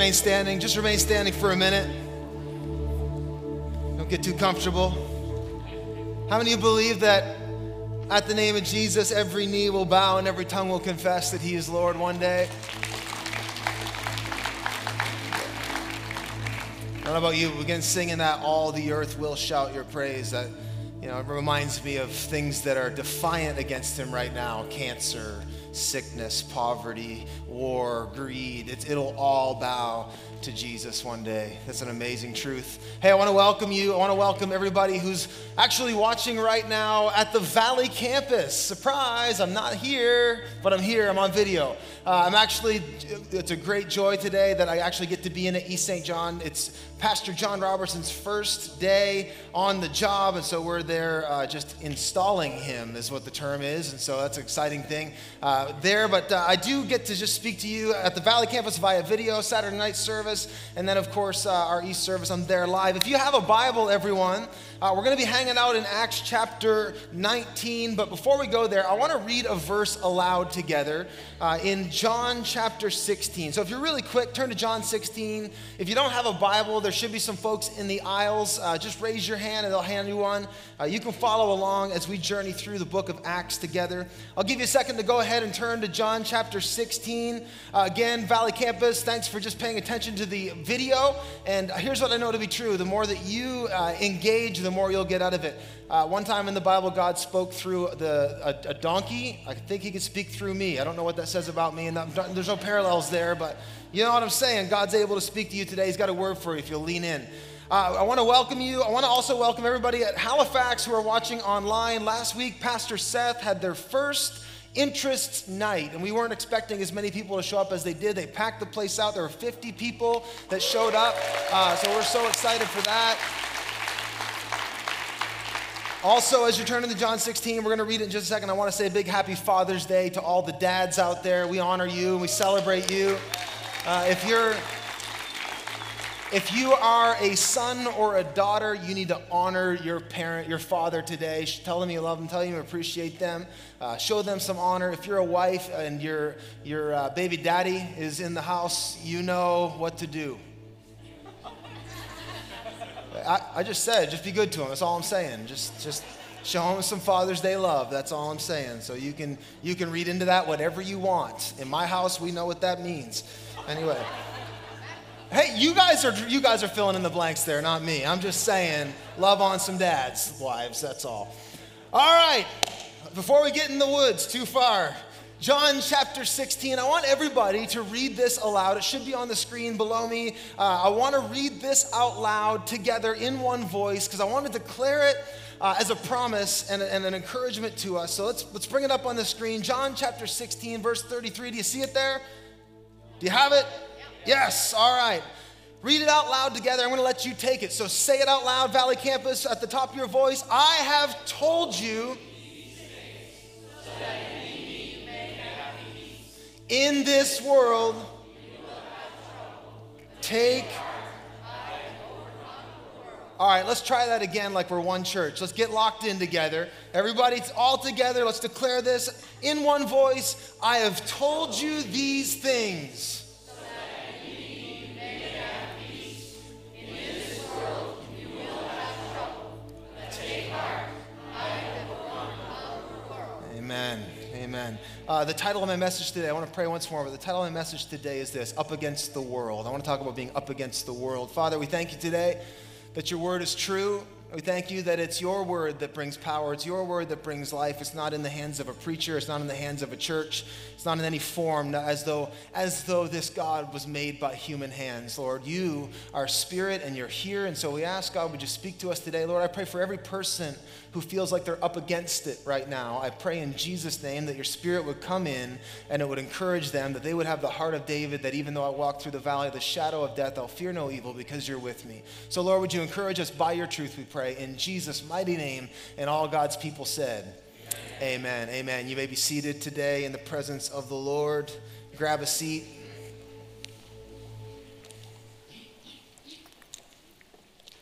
Remain standing. Just remain standing for a minute. Don't get too comfortable. How many of you believe that at the name of Jesus, every knee will bow and every tongue will confess that He is Lord one day? I don't know about you, begin singing that all the earth will shout your praise. That you know, it reminds me of things that are defiant against him right now cancer, sickness, poverty, war, greed. It's, it'll all bow to Jesus one day. That's an amazing truth. Hey, I want to welcome you. I want to welcome everybody who's actually watching right now at the Valley campus. Surprise, I'm not here, but I'm here. I'm on video. Uh, I'm actually, it's a great joy today that I actually get to be in at East St. John. It's Pastor John Robertson's first day on the job, and so we're there uh, just installing him, is what the term is, and so that's an exciting thing uh, there. But uh, I do get to just speak to you at the Valley campus via video, Saturday night service, and then, of course, uh, our East service, I'm there live. If you have a Bible, everyone, uh, we're going to be hanging out in Acts chapter 19, but before we go there, I want to read a verse aloud together uh, in John chapter 16. So if you're really quick, turn to John 16. If you don't have a Bible, there should be some folks in the aisles. Uh, just raise your hand and they'll hand you one. Uh, you can follow along as we journey through the book of Acts together. I'll give you a second to go ahead and turn to John chapter 16. Uh, again, Valley Campus, thanks for just paying attention to the video. And here's what I know to be true the more that you uh, engage, the more you'll get out of it. Uh, one time in the Bible, God spoke through the, a, a, donkey. I think He could speak through me. I don't know what that says about me, and there's no parallels there, but you know what I'm saying? God's able to speak to you today. He's got a word for you if you'll lean in. Uh, I want to welcome you. I want to also welcome everybody at Halifax who are watching online. Last week, Pastor Seth had their first interest night, and we weren't expecting as many people to show up as they did. They packed the place out. There were 50 people that showed up, uh, so we're so excited for that. Also, as you're turning to John 16, we're going to read it in just a second. I want to say a big happy Father's Day to all the dads out there. We honor you and we celebrate you. Uh, if you're if you are a son or a daughter, you need to honor your parent, your father today. Tell them you love them, tell them you appreciate them, uh, show them some honor. If you're a wife and your, your uh, baby daddy is in the house, you know what to do. I, I just said, just be good to him. That's all I'm saying. Just, just show him some Father's Day love. That's all I'm saying. So you can, you can read into that whatever you want. In my house, we know what that means. Anyway. Hey, you guys are you guys are filling in the blanks there, not me. I'm just saying, love on some dads, wives. That's all. All right. Before we get in the woods too far, John chapter 16. I want everybody to read this aloud. It should be on the screen below me. Uh, I want to read this out loud together in one voice because I want to declare it uh, as a promise and, and, an encouragement to us. So let's, let's bring it up on the screen. John chapter 16, verse 33. Do you see it there? Do you have it? Yes, all right. Read it out loud together. I'm going to let you take it. So say it out loud, Valley Campus, at the top of your voice. I have told you. In this world, take. All right, let's try that again like we're one church. Let's get locked in together. Everybody's all together. Let's declare this in one voice. I have told you these things. Amen. Amen. Uh, the title of my message today, I want to pray once more, but the title of my message today is this Up Against the World. I want to talk about being up against the world. Father, we thank you today that your word is true. We thank you that it's your word that brings power. It's your word that brings life. It's not in the hands of a preacher. It's not in the hands of a church. It's not in any form as though, as though this God was made by human hands. Lord, you are spirit and you're here. And so we ask, God, would you speak to us today? Lord, I pray for every person who feels like they're up against it right now. I pray in Jesus' name that your spirit would come in and it would encourage them, that they would have the heart of David, that even though I walk through the valley of the shadow of death, I'll fear no evil because you're with me. So, Lord, would you encourage us by your truth, we pray, in Jesus' mighty name, and all God's people said, Amen. Amen. Amen. You may be seated today in the presence of the Lord. Grab a seat.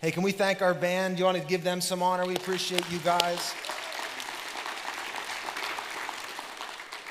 Hey, can we thank our band? You want to give them some honor? We appreciate you guys.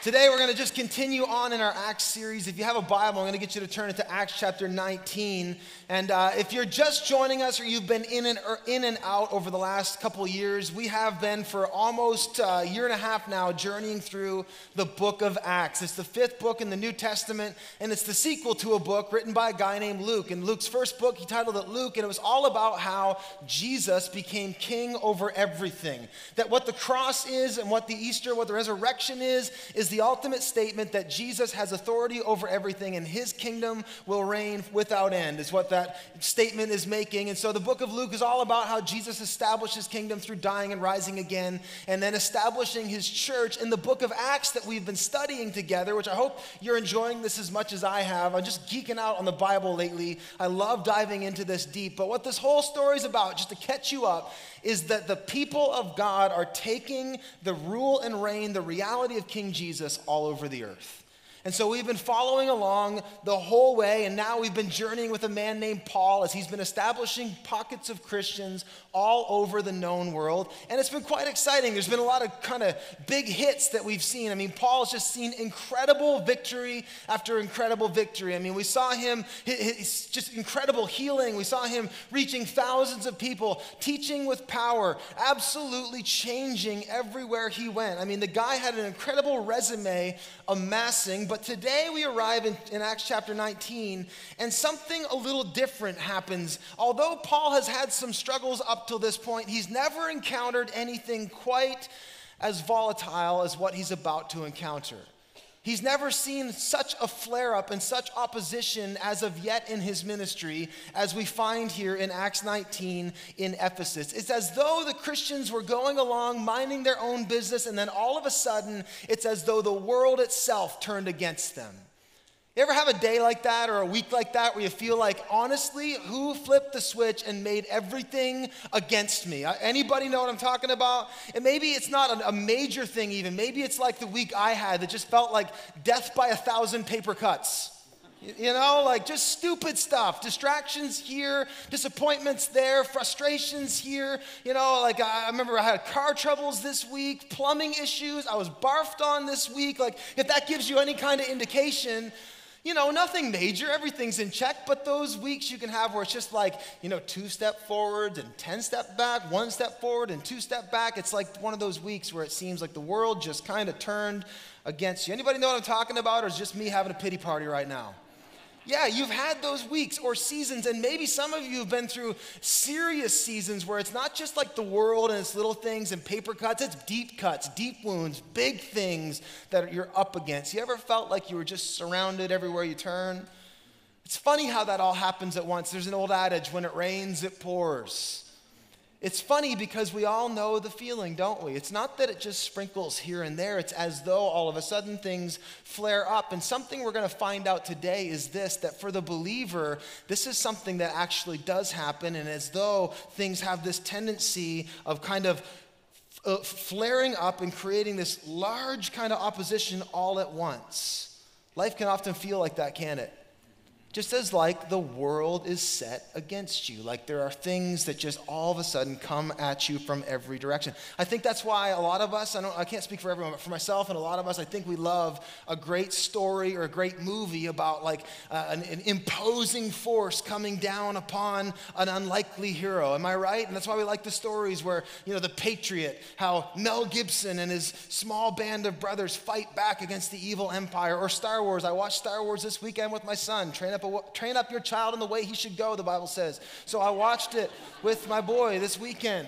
Today, we're going to just continue on in our Acts series. If you have a Bible, I'm going to get you to turn it to Acts chapter 19. And uh, if you're just joining us or you've been in and, er, in and out over the last couple years, we have been for almost a year and a half now journeying through the book of Acts. It's the fifth book in the New Testament, and it's the sequel to a book written by a guy named Luke. In Luke's first book, he titled it Luke, and it was all about how Jesus became king over everything. That what the cross is and what the Easter, what the resurrection is, is the the ultimate statement that Jesus has authority over everything and his kingdom will reign without end, is what that statement is making. And so the book of Luke is all about how Jesus established his kingdom through dying and rising again, and then establishing his church. In the book of Acts that we've been studying together, which I hope you're enjoying this as much as I have. I'm just geeking out on the Bible lately. I love diving into this deep. But what this whole story is about, just to catch you up, is that the people of God are taking the rule and reign, the reality of King Jesus all over the earth. And so we've been following along the whole way, and now we've been journeying with a man named Paul as he's been establishing pockets of Christians all over the known world. And it's been quite exciting. There's been a lot of kind of big hits that we've seen. I mean, Paul's just seen incredible victory after incredible victory. I mean, we saw him, it's just incredible healing. We saw him reaching thousands of people, teaching with power, absolutely changing everywhere he went. I mean, the guy had an incredible resume amassing, but but today we arrive in, in, Acts chapter 19, and something a little different happens. Although Paul has had some struggles up till this point, he's never encountered anything quite as volatile as what he's about to encounter. He's never seen such a flare up and such opposition as of yet in his ministry as we find here in Acts 19 in Ephesus. It's as though the Christians were going along, minding their own business, and then all of a sudden, it's as though the world itself turned against them. You ever have a day like that or a week like that where you feel like, honestly, who flipped the switch and made everything against me? Uh, anybody know what I'm talking about? And maybe it's not a major thing, even. Maybe it's like the week I had that just felt like death by a thousand paper cuts. You know, like just stupid stuff. Distractions here, disappointments there, frustrations here. You know, like I remember I had car troubles this week, plumbing issues. I was barfed on this week. Like, if that gives you any kind of indication, you know, nothing major, everything's in check, but those weeks you can have where it's just like, you know, two step forward and 10 step back, one step forward and two step back. It's like one of those weeks where it seems like the world just kind of turned against you. Anybody know what I'm talking about, or is just me having a pity party right now? Yeah, you've had those weeks or seasons, and maybe some of you have been through serious seasons where it's not just like the world and its little things and paper cuts, it's deep cuts, deep wounds, big things that you're up against. You ever felt like you were just surrounded everywhere you turn? It's funny how that all happens at once. There's an old adage when it rains, it pours. It's funny because we all know the feeling, don't we? It's not that it just sprinkles here and there. It's as though all of a sudden things flare up. And something we're going to find out today is this that for the believer, this is something that actually does happen. And as though things have this tendency of kind of uh, flaring up and creating this large kind of opposition all at once. Life can often feel like that, can it? Just as like the world is set against you like there are things that just all of a sudden come at you from every direction. I think that's why a lot of us i, don't, I can't speak for everyone but for myself and a lot of us i think we love a great story or a great movie about like uh, an, an imposing force coming down upon an unlikely hero. Am i right? And that's why we like the stories where you know the patriot how mel gibson and his small band of brothers fight back against the evil empire. Or star wars. I watched star wars this weekend with my son. Train up train up your child in the way he should go, the Bible says. So I watched it with my boy this weekend.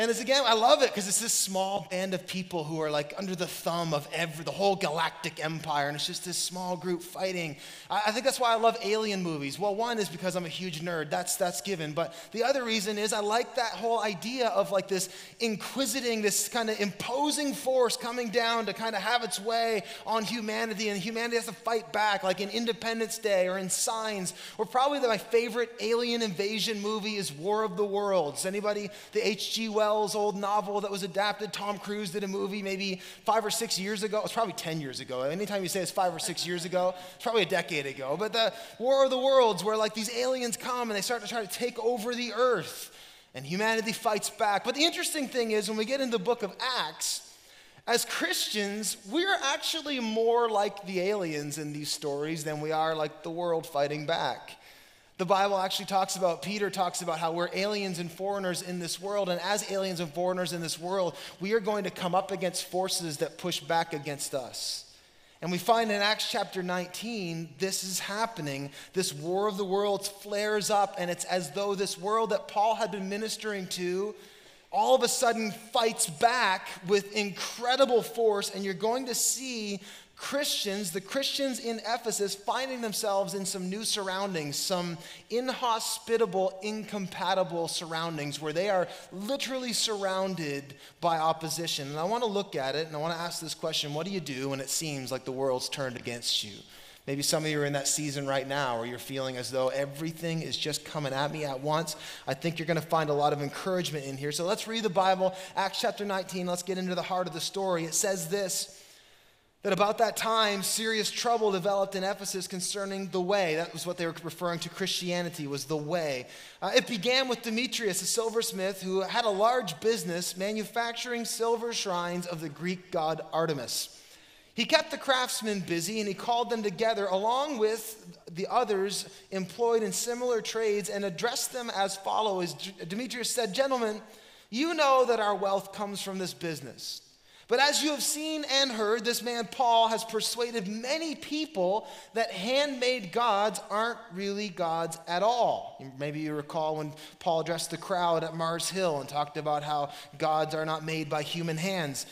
And it's again, I love it because it's this small band of people who are like under the thumb of every, the whole galactic empire, and it's just this small group fighting. I, I, think that's why I love alien movies. Well, one is because I'm a huge nerd, that's, that's given. But the other reason is I like that whole idea of like this inquisiting, this kind of imposing force coming down to kind of have its way on humanity, and humanity has to fight back, like in Independence Day or in Signs. Or probably my favorite alien invasion movie is War of the Worlds. Anybody, the H.G. Wells Wells' old novel that was adapted. Tom Cruise did a movie maybe five or six years ago. It's probably 10 years ago. Anytime you say it's five or six years ago, it's probably a decade ago. But the War of the Worlds, where like these aliens come and they start to try to take over the earth, and humanity fights back. But the interesting thing is, when we get into the book of Acts, As Christians, we're actually more like the aliens in these stories than we are like the world fighting back. The Bible actually talks about, Peter talks about how we're aliens and foreigners in this world. And as aliens and foreigners in this world, we are going to come up against forces that push back against us. And we find in Acts chapter 19, this is happening. This war of the worlds flares up, and it's as though this world that Paul had been ministering to all of a sudden fights back with incredible force. And you're going to see Christians, the Christians in Ephesus, finding themselves in some new surroundings, some inhospitable, incompatible surroundings where they are literally surrounded by opposition. And I want to look at it and I want to ask this question what do you do when it seems like the world's turned against you? Maybe some of you are in that season right now where you're feeling as though everything is just coming at me at once. I think you're going to find a lot of encouragement in here. So let's read the Bible, Acts chapter 19. Let's get into the heart of the story. It says this that about that time serious trouble developed in ephesus concerning the way. That was what they were referring to christianity was the way. Uh, it began with demetrius a silversmith who had a large business manufacturing silver shrines of the greek god artemis. He kept the craftsmen busy and he called them together along with the others employed in similar trades and addressed them as follows demetrius said gentlemen you know that our wealth comes from this business but as you have seen and heard, this man Paul has persuaded many people that handmade gods aren't really gods at all. Maybe you recall when Paul addressed the crowd at Mars Hill and talked about how gods are not made by human hands.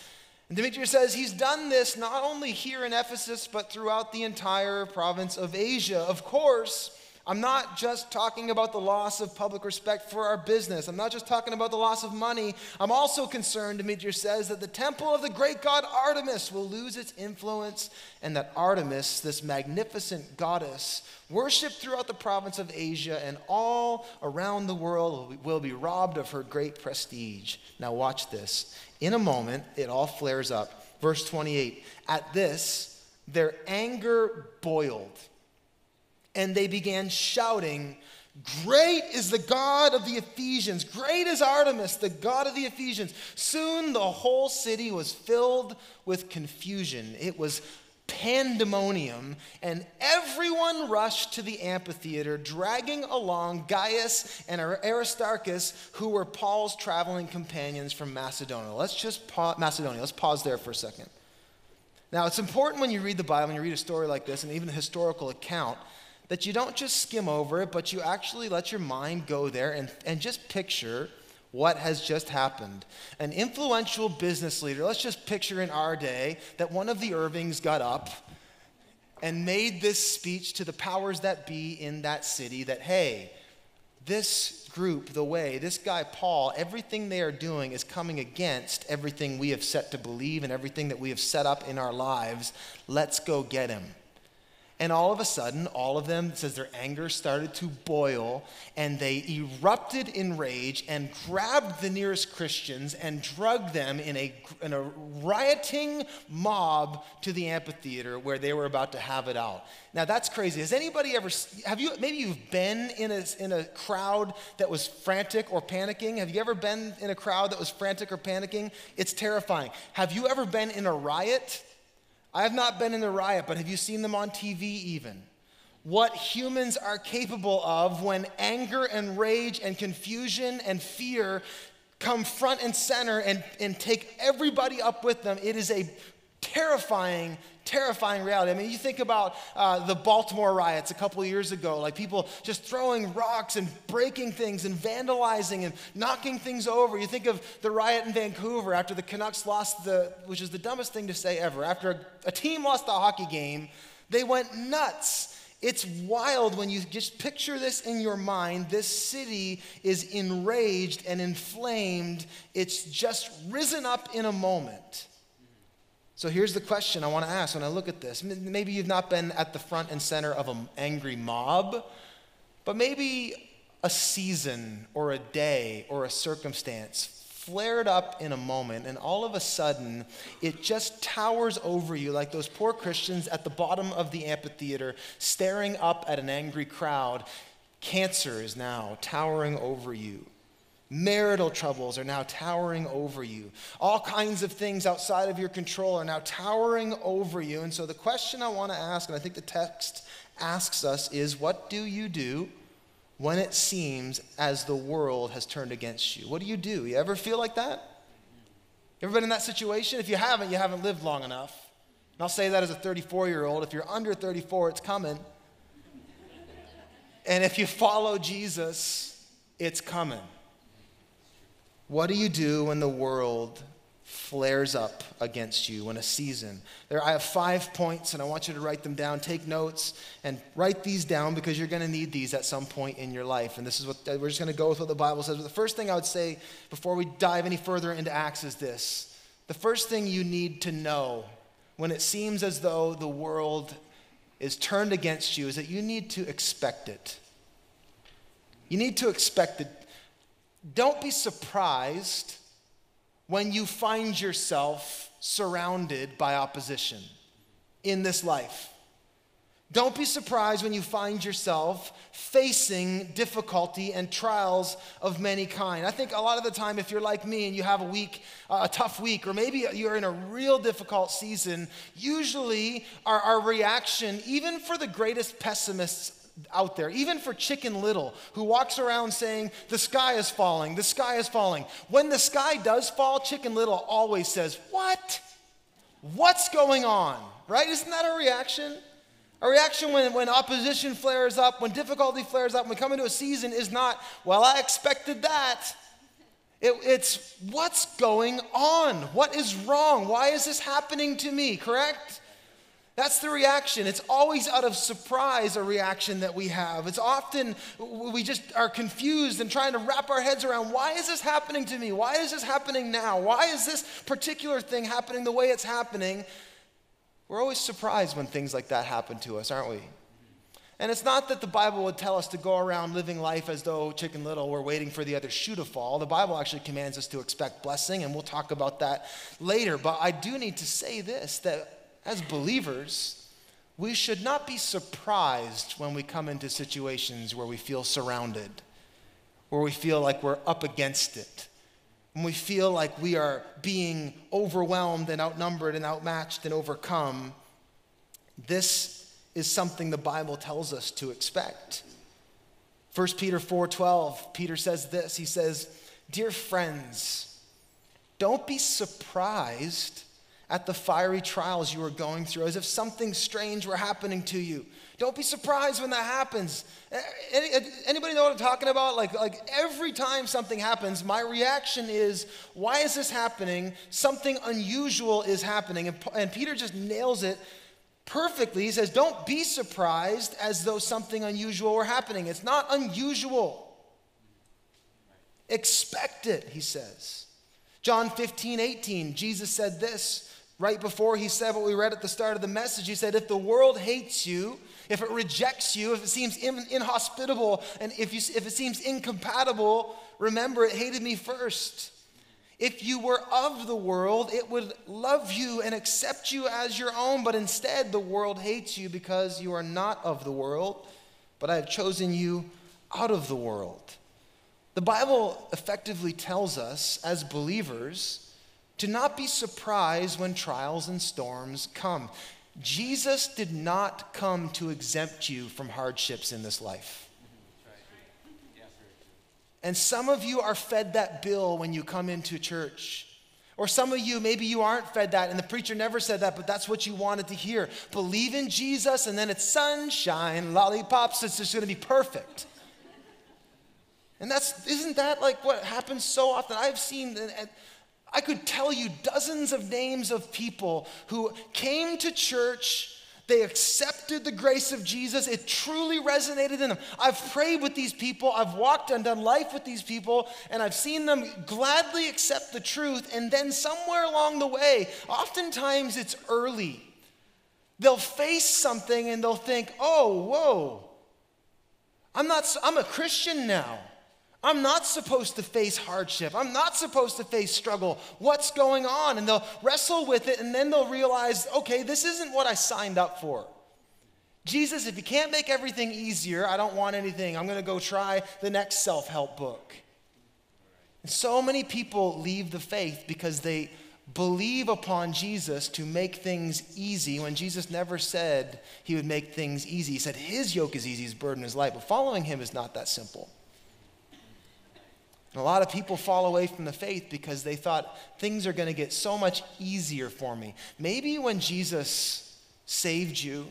And Demetrius says he's done this not only here in Ephesus, but throughout the entire province of Asia. Of course, I'm not just talking about the loss of public respect for our business. I'm not just talking about the loss of money. I'm also concerned, Demetrius says, that the temple of the great god Artemis will lose its influence and that Artemis, this magnificent goddess, worshipped throughout the province of Asia and all around the world will be robbed of her great prestige. Now, watch this. In a moment, it all flares up. Verse 28 At this, their anger boiled and they began shouting, Great is the God of the Ephesians. Great is Artemis, the God of the Ephesians. Soon the whole city was filled with confusion. It was pandemonium, and everyone rushed to the amphitheater, dragging along Gaius and Aristarchus, who were Paul's traveling companions from Macedonia. Let's just Macedonia. Let's pause there for a second. Now, it's important when you read the Bible and you read a story like this, and even a historical account, that you don't just skim over it, but you actually let your mind go there and, and just picture what has just happened. An influential business leader, let's just picture in our day that one of the Irvings got up and made this speech to the powers that be in that city that, hey, this group, the way, this guy Paul, everything they are doing is coming against everything we have set to believe and everything that we have set up in our lives. Let's go get him. And all of a sudden, all of them, says their anger started to boil, and they erupted in rage and grabbed the nearest Christians and drugged them in a, in a rioting mob to the amphitheater where they were about to have it out. Now, that's crazy. Has anybody ever, have you, maybe you've been in a, in a crowd that was frantic or panicking? Have you ever been in a crowd that was frantic or panicking? It's terrifying. Have you ever been in a riot? I have not been in the riot, but have you seen them on TV even? What humans are capable of when anger and rage and confusion and fear come front and center and, and take everybody up with them. It is a terrifying, terrifying reality. I mean, you think about uh, the Baltimore riots a couple years ago, like people just throwing rocks and breaking things and vandalizing and knocking things over. You think of the riot in Vancouver after the Canucks lost the, which is the dumbest thing to say ever, after a, a team lost a hockey game, they went nuts. It's wild when you just picture this in your mind. This city is enraged and inflamed. It's just risen up in a moment. So here's the question I want to ask when I look at this. Maybe you've not been at the front and center of an angry mob, but maybe a season or a day or a circumstance flared up in a moment, and all of a sudden, it just towers over you like those poor Christians at the bottom of the amphitheater staring up at an angry crowd. Cancer is now towering over you. Marital troubles are now towering over you. All kinds of things outside of your control are now towering over you. And so, the question I want to ask, and I think the text asks us, is what do you do when it seems as the world has turned against you? What do you do? You ever feel like that? You ever been in that situation? If you haven't, you haven't lived long enough. And I'll say that as a 34 year old. If you're under 34, it's coming. And if you follow Jesus, it's coming. What do you do when the world flares up against you when a season? There, I have five points, and I want you to write them down. Take notes and write these down because you're going to need these at some point in your life. And this is what we're just going to go with what the Bible says. But the first thing I would say before we dive any further into Acts is this: the first thing you need to know when it seems as though the world is turned against you is that you need to expect it. You need to expect it don't be surprised when you find yourself surrounded by opposition in this life. Don't be surprised when you find yourself facing difficulty and trials of many kind. I think a lot of the time, if you're like me and you have a week, uh, a tough week, or maybe you're in a real difficult season, usually our, our reaction, even for the greatest pessimists out there, even for Chicken Little, who walks around saying, The sky is falling, the sky is falling. When the sky does fall, Chicken Little always says, What? What's going on? Right? Isn't that a reaction? A reaction when, when opposition flares up, when difficulty flares up, when we come into a season is not, Well, I expected that. It, it's what's going on? What is wrong? Why is this happening to me? Correct? That's the reaction. It's always out of surprise, a reaction that we have. It's often we just are confused and trying to wrap our heads around why is this happening to me? Why is this happening now? Why is this particular thing happening the way it's happening? We're always surprised when things like that happen to us, aren't we? And it's not that the Bible would tell us to go around living life as though Chicken Little we're waiting for the other shoe to fall. The Bible actually commands us to expect blessing, and we'll talk about that later. But I do need to say this that as believers, we should not be surprised when we come into situations where we feel surrounded, where we feel like we're up against it, when we feel like we are being overwhelmed and outnumbered and outmatched and overcome. This is something the Bible tells us to expect. 1 Peter 4:12, Peter says this. He says, "Dear friends, don't be surprised at the fiery trials you are going through, as if something strange were happening to you. Don't be surprised when that happens. Anybody know what I'm talking about? Like, like every time something happens, my reaction is, why is this happening? Something unusual is happening. And, and Peter just nails it perfectly. He says, don't be surprised as though something unusual were happening. It's not unusual. Expect it, he says. John 15, 18, Jesus said this Right before he said what we read at the start of the message, he said, If the world hates you, if it rejects you, if it seems in, inhospitable, and if, you, if it seems incompatible, remember it hated me first. If you were of the world, it would love you and accept you as your own, but instead the world hates you because you are not of the world, but I have chosen you out of the world. The Bible effectively tells us as believers to not be surprised when trials and storms come. Jesus did not come to exempt you from hardships in this life. And some of you are fed that bill when you come into church. Or some of you, maybe you aren't fed that, and the preacher never said that, but that's what you wanted to hear. Believe in Jesus, and then it's sunshine, lollipops, it's just gonna be perfect. And that's, isn't that like what happens so often? I've seen, I could tell you dozens of names of people who came to church. They accepted the grace of Jesus. It truly resonated in them. I've prayed with these people. I've walked and done life with these people, and I've seen them gladly accept the truth. And then somewhere along the way, oftentimes it's early, they'll face something and they'll think, oh, whoa, I'm, not, I'm a Christian now. I'm not supposed to face hardship. I'm not supposed to face struggle. What's going on? And they'll wrestle with it and then they'll realize, okay, this isn't what I signed up for. Jesus, if you can't make everything easier, I don't want anything. I'm going to go try the next self help book. So many people leave the faith because they believe upon Jesus to make things easy when Jesus never said he would make things easy. He said his yoke is easy, his burden is light, but following him is not that simple. And a lot of people fall away from the faith because they thought things are going to get so much easier for me. Maybe when Jesus saved you,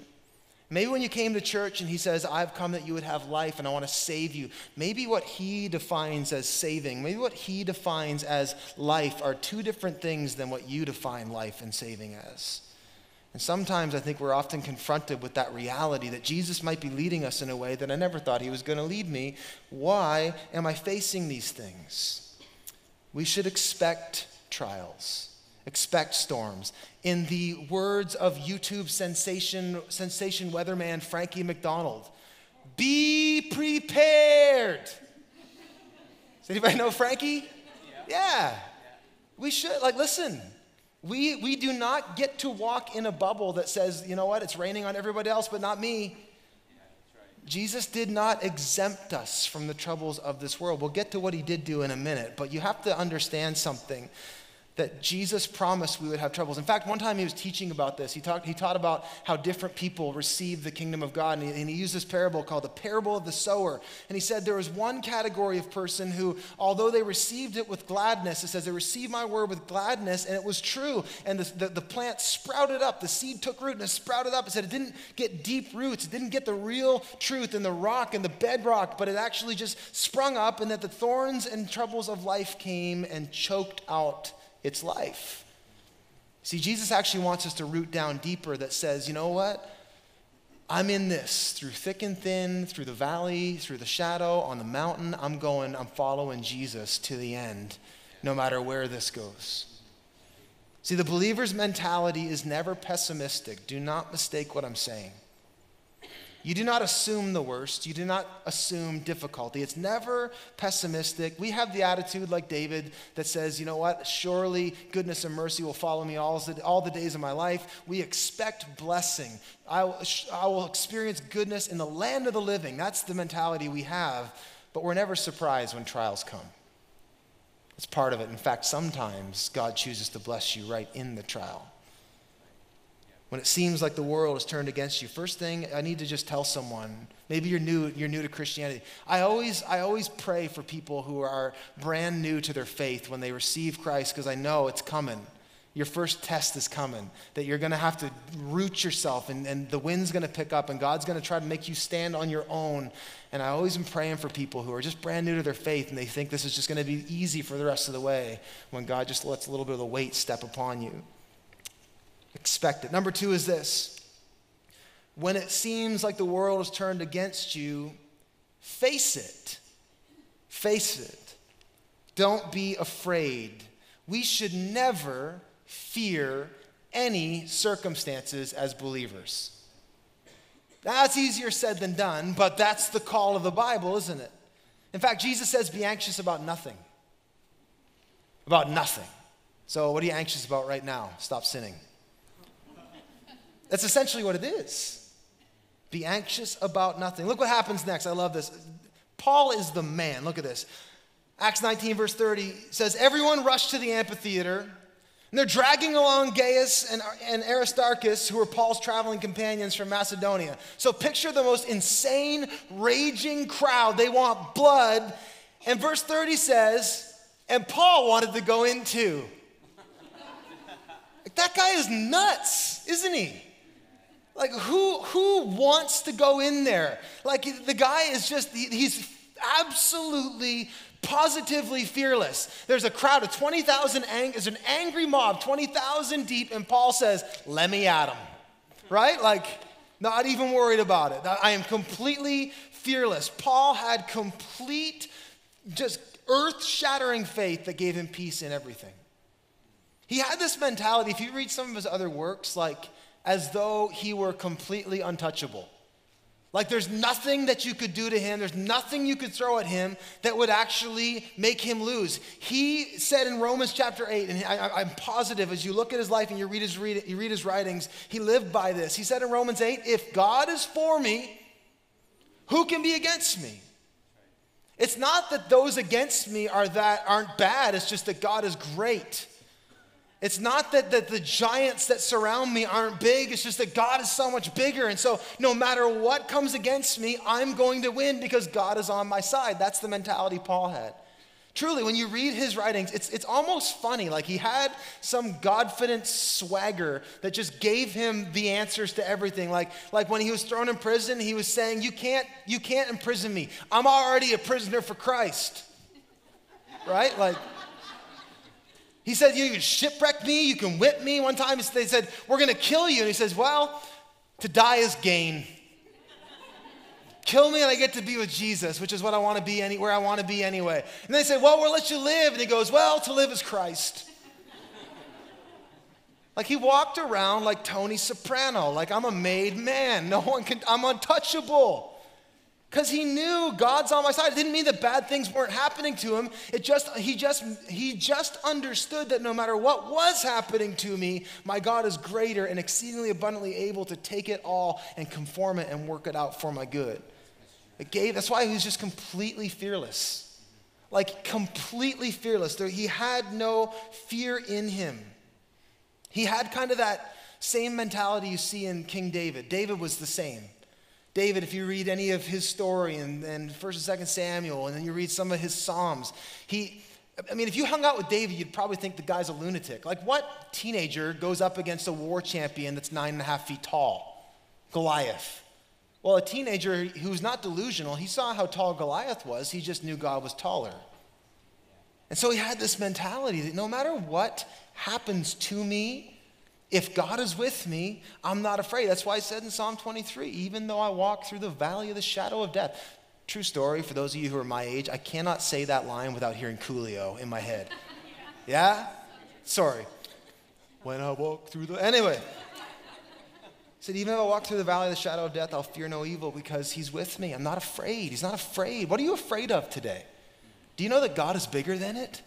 maybe when you came to church and he says, I've come that you would have life and I want to save you, maybe what he defines as saving, maybe what he defines as life are two different things than what you define life and saving as. And sometimes I think we're often confronted with that reality that Jesus might be leading us in a way that I never thought he was going to lead me. Why am I facing these things? We should expect trials, expect storms. In the words of YouTube sensation, sensation weatherman Frankie McDonald, be prepared. Does anybody know Frankie? Yeah. yeah. We should, like, listen. We, we do not get to walk in a bubble that says, you know what, it's raining on everybody else, but not me. Jesus did not exempt us from the troubles of this world. We'll get to what he did do in a minute, but you have to understand something that Jesus promised we would have troubles. In fact, one time he was teaching about this. He, talked, he taught about how different people receive the kingdom of God, and he, and he used this parable called the parable of the sower. And he said there was one category of person who, although they received it with gladness, it says they received my word with gladness, and it was true. And the, the, the plant sprouted up, the seed took root, and it sprouted up. It said it didn't get deep roots, it didn't get the real truth in the rock and the bedrock, but it actually just sprung up, and that the thorns and troubles of life came and choked out its life. See, Jesus actually wants us to root down deeper that says, you know what? I'm in this through thick and thin, through the valley, through the shadow, on the mountain. I'm going, I'm following Jesus to the end, no matter where this goes. See, the believer's mentality is never pessimistic. Do not mistake what I'm saying. You do not assume the worst. You do not assume difficulty. It's never pessimistic. We have the attitude, like David, that says, you know what? Surely goodness and mercy will follow me all the, all the days of my life. We expect blessing. I will, I will experience goodness in the land of the living. That's the mentality we have. But we're never surprised when trials come. It's part of it. In fact, sometimes God chooses to bless you right in the trial when it seems like the world is turned against you first thing i need to just tell someone. Maybe you're new you're new to christianity. I always i always pray for people who are brand new to their faith when they receive christ because i know it's coming. Your first test is coming that you're going to have to root yourself and, and the wind's going to pick up and god's going to try to make you stand on your own. And i always am praying for people who are just brand new to their faith and they think this is just going to be easy for the rest of the way when god just lets a little bit of the weight step upon you expect it. Number two is this when it seems like the world is turned against you, face it. Face it. Don't be afraid. We should never fear any circumstances as believers. That's easier said than done, but that's the call of the Bible, isn't it? In fact, Jesus says, be anxious about nothing. About nothing. So, what are you anxious about right now? Stop sinning. That's essentially what it is. Be anxious about nothing. Look what happens next. I love this. Paul is the man. Look at this. Acts 19, verse 30 says, Everyone rushed to the amphitheater, and they're dragging along Gaius and, and Aristarchus, who are Paul's traveling companions from Macedonia. So picture the most insane, raging crowd. They want blood. And verse 30 says, And Paul wanted to go in too. that guy is nuts, isn't he? Like, who, who wants to go in there? Like, the guy is just, he's absolutely, positively fearless. There's a crowd of 20,000, ang- there's an angry mob, 20,000 deep, and Paul says, Let me at him. Right? Like, not even worried about it. I am completely fearless. Paul had complete, just earth shattering faith that gave him peace in everything. He had this mentality. If you read some of his other works, like, as though he were completely untouchable. Like there's nothing that you could do to him, there's nothing you could throw at him that would actually make him lose. He said in Romans chapter 8, and I, am positive as you look at his life and you read his, read, you read his writings, he lived by this. He said in Romans 8, if God is for me, who can be against me? It's not that those against me are that aren't bad, it's just that God is great. It's not that, that the giants that surround me aren't big, it's just that God is so much bigger. And so, no matter what comes against me, I'm going to win because God is on my side. That's the mentality Paul had. Truly, when you read his writings, it's, it's almost funny. Like he had some Godfident swagger that just gave him the answers to everything. Like, like when he was thrown in prison, he was saying, you can't, you can't imprison me. I'm already a prisoner for Christ. Right? Like, he said, You can shipwreck me, you can whip me. One time they said, We're going to kill you. And he says, Well, to die is gain. Kill me and I get to be with Jesus, which is what I want to be anywhere I want to be anyway. And they say, Well, we'll let you live. And he goes, Well, to live is Christ. like he walked around like Tony Soprano, like I'm a made man. No one can, I'm untouchable. Because he knew God's on my side. It didn't mean that bad things weren't happening to him. It just he just he just understood that no matter what was happening to me, my God is greater and exceedingly abundantly able to take it all and conform it and work it out for my good. It gave, that's why he was just completely fearless. Like, completely fearless. He had no fear in him. He had kind of that same mentality you see in King David. David was the same. David, if you read any of his story and, and 1st and 2nd Samuel, and then you read some of his Psalms, he, I mean, if you hung out with David, you'd probably think the guy's a lunatic. Like, what teenager goes up against a war champion that's nine and a half feet tall? Goliath. Well, a teenager who's not delusional, he saw how tall Goliath was, he just knew God was taller. And so he had this mentality that no matter what happens to me, if God is with me, I'm not afraid. That's why I said in Psalm 23, even though I walk through the valley of the shadow of death. True story, for those of you who are my age, I cannot say that line without hearing Coolio in my head. Yeah? Sorry. When I walk through the. Anyway said, Even if I walk through the valley of the shadow of death, I'll fear no evil because he's with me. I'm not afraid. He's not afraid. What are you afraid of today? Do you know that God is bigger than it?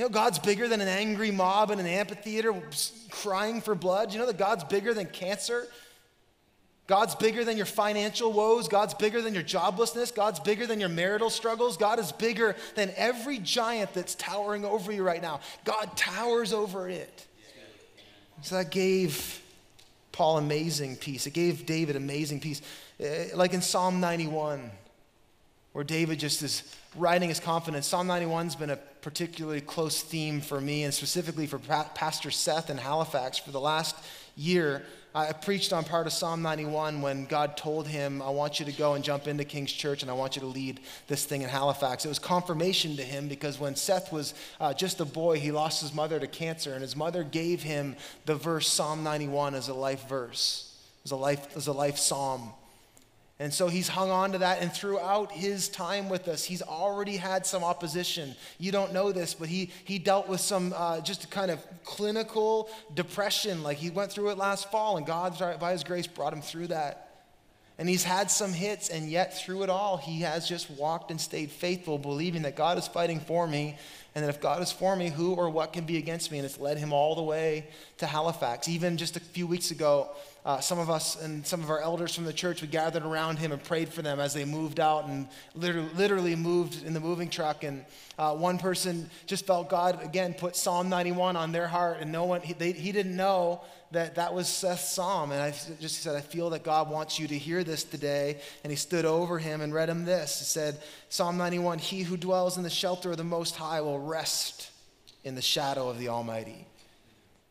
You know, God's bigger than an angry mob in an amphitheater crying for blood. You know that God's bigger than cancer? God's bigger than your financial woes. God's bigger than your joblessness. God's bigger than your marital struggles. God is bigger than every giant that's towering over you right now. God towers over it. So that gave Paul amazing peace. It gave David amazing peace. Uh, like in Psalm 91, where David just is writing his confidence. Psalm 91's been a particularly close theme for me, and specifically for Pastor Seth in Halifax for the last year. I preached on part of Psalm 91 when God told him, I want you to go and jump into King's Church and I want you to lead this thing in Halifax. It was confirmation to him because when Seth was uh, just a boy, he lost his mother to cancer, and his mother gave him the verse Psalm 91 as a life verse, as a life, as a life psalm. And so he's hung on to that. And throughout his time with us, he's already had some opposition. You don't know this, but he, he dealt with some uh, just kind of clinical depression. Like he went through it last fall, and God, by his grace, brought him through that. And he's had some hits, and yet through it all, he has just walked and stayed faithful, believing that God is fighting for me, and that if God is for me, who or what can be against me? And it's led him all the way to Halifax. Even just a few weeks ago, uh, some of us and some of our elders from the church, we gathered around him and prayed for them as they moved out and literally, literally moved in the moving truck. And uh, one person just felt God, again, put Psalm 91 on their heart, and no one, he, they, he didn't know that that was Seth's psalm. And I just said, I feel that God wants you to hear this today. And he stood over him and read him this. He said, Psalm 91 He who dwells in the shelter of the Most High will rest in the shadow of the Almighty.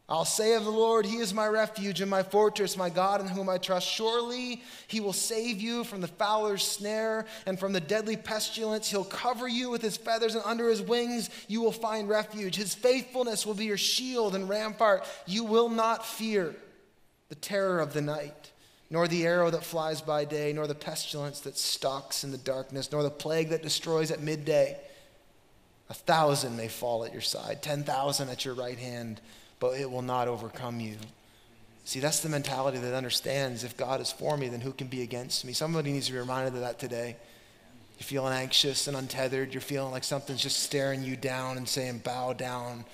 I'll say of the Lord, He is my refuge and my fortress, my God in whom I trust. Surely He will save you from the fowler's snare and from the deadly pestilence. He'll cover you with His feathers, and under His wings you will find refuge. His faithfulness will be your shield and rampart. You will not fear the terror of the night, nor the arrow that flies by day, nor the pestilence that stalks in the darkness, nor the plague that destroys at midday. A thousand may fall at your side, ten thousand at your right hand but it will not overcome you. See, that's the mentality that understands if God is for me, then who can be against me? Somebody needs to be reminded of that today. You're feeling anxious and untethered. You're feeling like something's just staring you down and saying, bow down.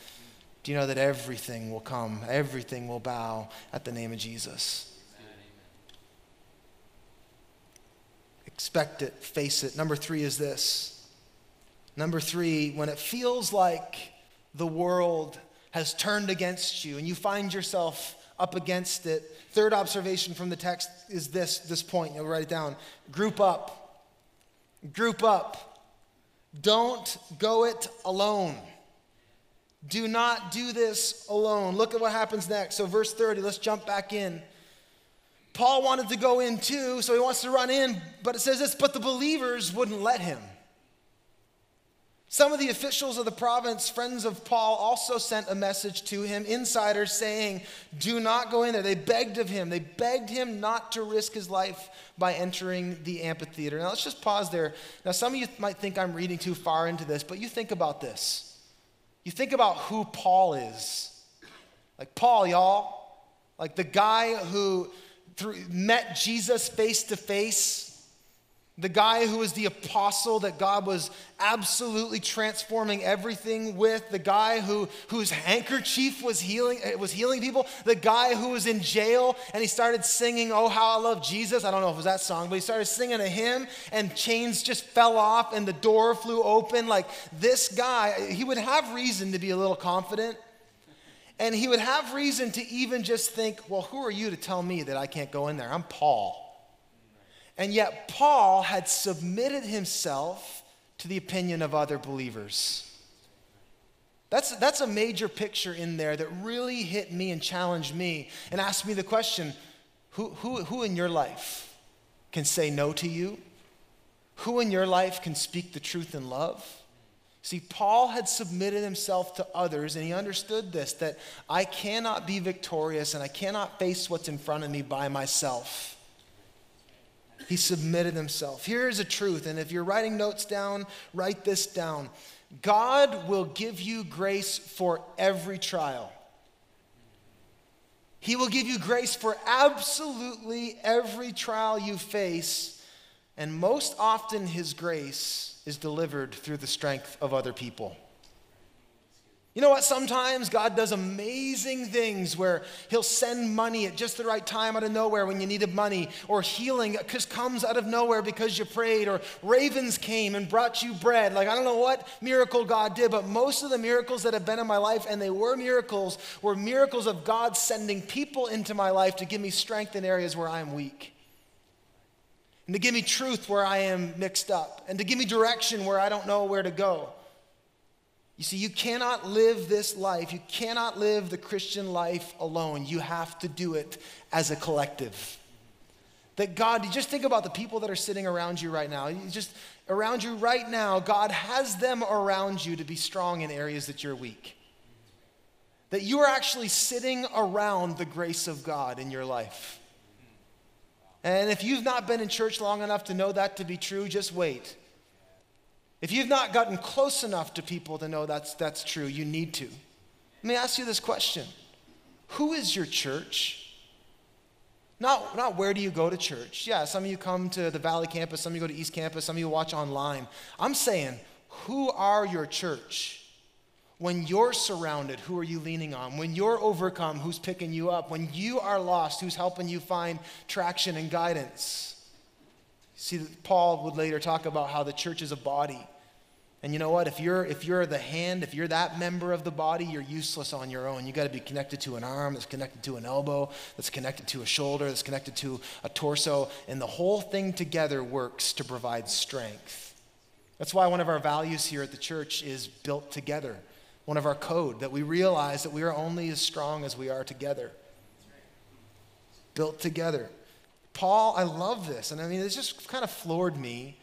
Do you know that everything will come? Everything will bow at the name of Jesus. Expect it, face it. Number three is this. Number three, when it feels like the world has turned against you and you find yourself up against it, third observation from the text is this, this point. You'll write it down. Group up. Group up. Don't go it alone. Do not do this alone. Look at what happens next. So, verse 30, let's jump back in. Paul wanted to go in too, so he wants to run in, but it says this, but the believers wouldn't let him. Some of the officials of the province, friends of Paul, also sent a message to him, insiders saying, Do not go in there. They begged of him. They begged him not to risk his life by entering the amphitheater. Now let's just pause there. Now, some of you might think I'm reading too far into this, but you think about this. You think about who Paul is. Like Paul, y'all. Like the guy who met Jesus face to face. The guy who was the apostle that God was absolutely transforming everything with, the guy who, whose handkerchief was healing, eh, was healing people, the guy who was in jail and he started singing, Oh, how I love Jesus. I don't know if it was that song, but he started singing a hymn and chains just fell off and the door flew open. Like this guy, he would have reason to be a little confident. And he would have reason to even just think, well, who are you to tell me that I can't go in there? I'm Paul. And yet, Paul had submitted himself to the opinion of other believers. That's, that's a major picture in there that really hit me and challenged me and asked me the question who, who, who in your life can say no to you? Who in your life can speak the truth in love? See, Paul had submitted himself to others, and he understood this that I cannot be victorious and I cannot face what's in front of me by myself. He submitted himself. Here's a truth, and if you're writing notes down, write this down. God will give you grace for every trial. He will give you grace for absolutely every trial you face, and most often, His grace is delivered through the strength of other people. You know what? Sometimes God does amazing things where He'll send money at just the right time out of nowhere when you needed money, or healing just comes out of nowhere because you prayed, or ravens came and brought you bread. Like, I don't know what miracle God did, but most of the miracles that have been in my life, and they were miracles, were miracles of God sending people into my life to give me strength in areas where I am weak and to give me truth where I am mixed up, and to give me direction where I don't know where to go. You see, you cannot live this life, you cannot live the Christian life alone. You have to do it as a collective. That God, you just think about the people that are sitting around you right now. You just around you right now, God has them around you to be strong in areas that you're weak. That you are actually sitting around the grace of God in your life. And if you've not been in church long enough to know that to be true, just wait. If you've not gotten close enough to people to know that's, that's true, you need to. Let me ask you this question Who is your church? Not, not where do you go to church? Yeah, some of you come to the Valley campus, some of you go to East campus, some of you watch online. I'm saying, who are your church? When you're surrounded, who are you leaning on? When you're overcome, who's picking you up? When you are lost, who's helping you find traction and guidance? See, Paul would later talk about how the church is a body. And you know what? If you're, if you're the hand, if you're that member of the body, you're useless on your own. You got to be connected to an arm, that's connected to an elbow, that's connected to a shoulder, that's connected to a torso. And the whole thing together works to provide strength. That's why one of our values here at the church is built together one of our code, that we realize that we are only as strong as we are together. Built together. Paul, I love this. And I mean, it's just kind of floored me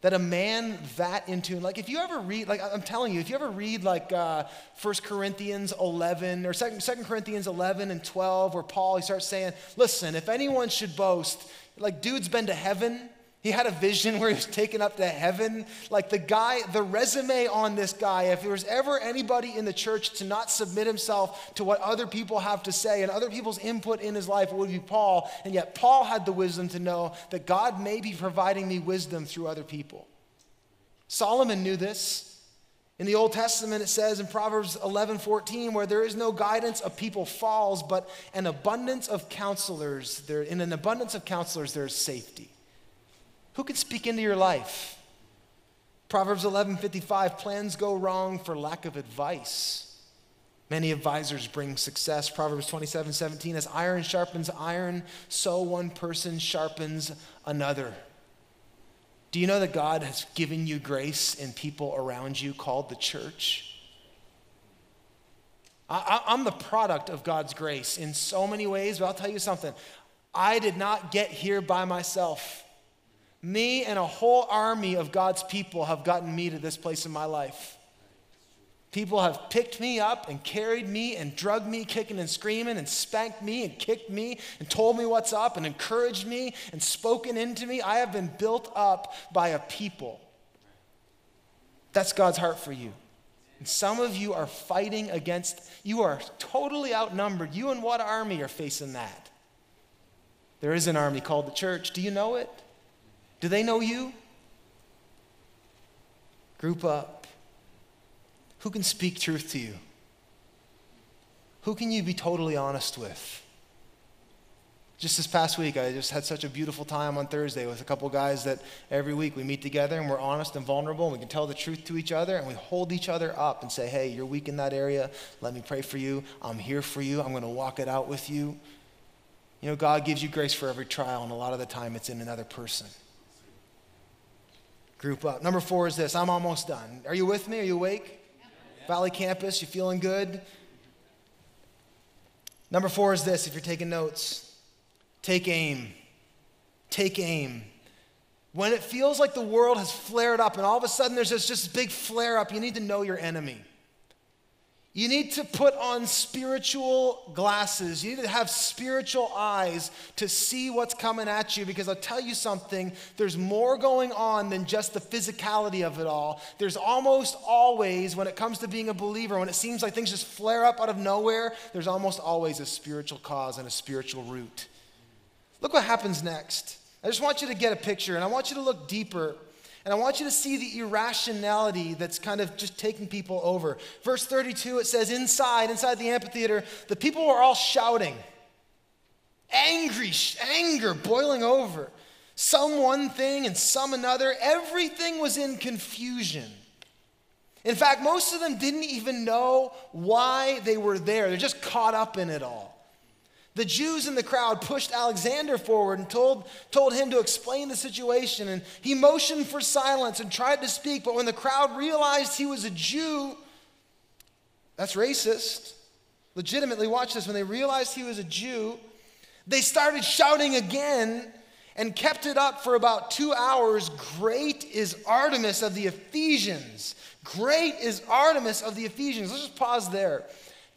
that a man that into like if you ever read like i'm telling you if you ever read like uh, 1 corinthians 11 or 2, 2 corinthians 11 and 12 where paul he starts saying listen if anyone should boast like dude's been to heaven he had a vision where he was taken up to heaven. Like the guy, the resume on this guy, if there was ever anybody in the church to not submit himself to what other people have to say and other people's input in his life, it would be Paul. And yet, Paul had the wisdom to know that God may be providing me wisdom through other people. Solomon knew this. In the Old Testament, it says in Proverbs 11 14, where there is no guidance, a people falls, but an abundance of counselors, there, in an abundance of counselors, there is safety. Who can speak into your life? Proverbs 11:55 plans go wrong for lack of advice. Many advisors bring success. Proverbs 27 17, as iron sharpens iron, so one person sharpens another. Do you know that God has given you grace in people around you called the church? I, am the product of God's grace in so many ways, but I'll tell you something. I did not get here by myself. Me and a whole army of God's people have gotten me to this place in my life. People have picked me up and carried me and drugged me, kicking and screaming, and spanked me and kicked me and told me what's up and encouraged me and spoken into me. I have been built up by a people. That's God's heart for you. And some of you are fighting against, you are totally outnumbered. You and what army are facing that? There is an army called the church. Do you know it? Do they know you? Group up. Who can speak truth to you? Who can you be totally honest with? Just this past week, I just had such a beautiful time on Thursday with a couple guys that every week we meet together and we're honest and vulnerable and we can tell the truth to each other and we hold each other up and say, hey, you're weak in that area. Let me pray for you. I'm here for you. I'm going to walk it out with you. You know, God gives you grace for every trial, and a lot of the time it's in another person. Group up. Number four is this I'm almost done. Are you with me? Are you awake? Valley Campus, you feeling good? Number four is this if you're taking notes take aim. Take aim. When it feels like the world has flared up and all of a sudden there's this just big flare up, you need to know your enemy. You need to put on spiritual glasses. You need to have spiritual eyes to see what's coming at you because I'll tell you something, there's more going on than just the physicality of it all. There's almost always, when it comes to being a believer, when it seems like things just flare up out of nowhere, there's almost always a spiritual cause and a spiritual root. Look what happens next. I just want you to get a picture and I want you to look deeper and I want you to see the irrationality that's kind of just taking people over. Verse 32, it says, Inside, inside the amphitheater, the people were all shouting, angry, anger boiling over. Some one thing and some another. Everything was in confusion. In fact, most of them didn't even know why they were there, they're just caught up in it all. The Jews in the crowd pushed Alexander forward and told, told him to explain the situation. And he motioned for silence and tried to speak. But when the crowd realized he was a Jew, that's racist. Legitimately, watch this. When they realized he was a Jew, they started shouting again and kept it up for about two hours. Great is Artemis of the Ephesians. Great is Artemis of the Ephesians. Let's just pause there.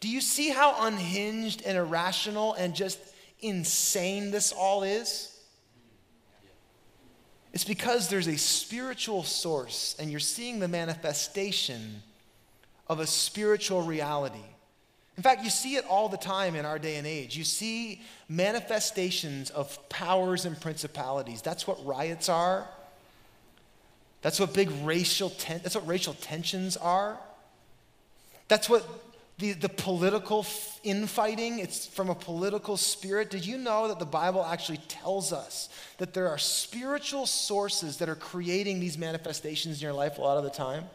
Do you see how unhinged and irrational and just insane this all is? It's because there's a spiritual source and you're seeing the manifestation of a spiritual reality. In fact, you see it all the time in our day and age. You see manifestations of powers and principalities. That's what riots are. That's what big racial ten- that's what racial tensions are. That's what the, the political infighting, it's from a political spirit. Did you know that the Bible actually tells us that there are spiritual sources that are creating these manifestations in your life a lot of the time?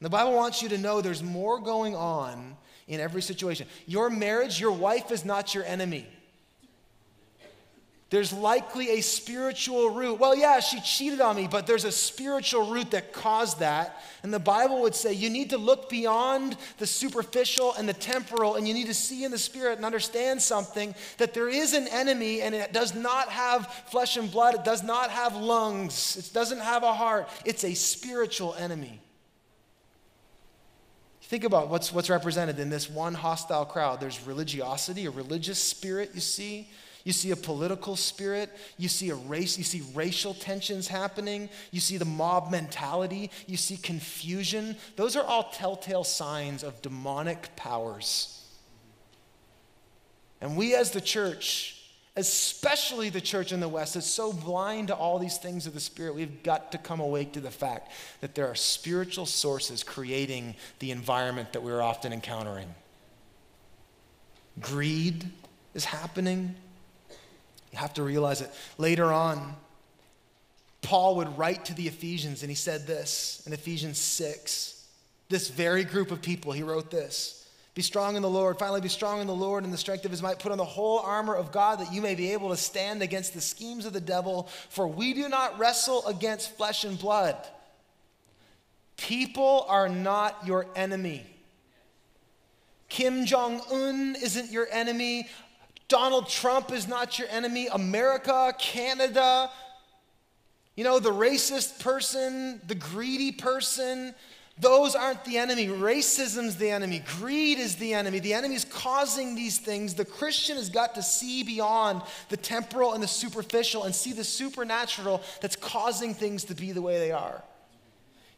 The Bible wants you to know there's more going on in every situation. Your marriage, your wife is not your enemy. There's likely a spiritual root. Well, yeah, she cheated on me, but there's a spiritual root that caused that. And the Bible would say you need to look beyond the superficial and the temporal, and you need to see in the spirit and understand something that there is an enemy, and it does not have flesh and blood, it does not have lungs, it doesn't have a heart. It's a spiritual enemy. Think about what's, what's represented in this one hostile crowd. There's religiosity, a religious spirit, you see. You see a political spirit. You see a race. You see racial tensions happening. You see the mob mentality. You see confusion. Those are all telltale signs of demonic powers. And we, as the church, especially the church in the West, is so blind to all these things of the Spirit, we've got to come awake to the fact that there are spiritual sources creating the environment that we're often encountering. Greed is happening. You have to realize it. Later on, Paul would write to the Ephesians, and he said this in Ephesians 6. This very group of people, he wrote this. Be strong in the Lord. Finally, be strong in the Lord and the strength of his might. Put on the whole armor of God that you may be able to stand against the schemes of the devil. For we do not wrestle against flesh and blood. People are not your enemy. Kim Jong un isn't your enemy. Donald Trump is not your enemy. America, Canada, you know, the racist person, the greedy person, those aren't the enemy. Racism's the enemy. Greed is the enemy. The enemy is causing these things. The Christian has got to see beyond the temporal and the superficial and see the supernatural that's causing things to be the way they are.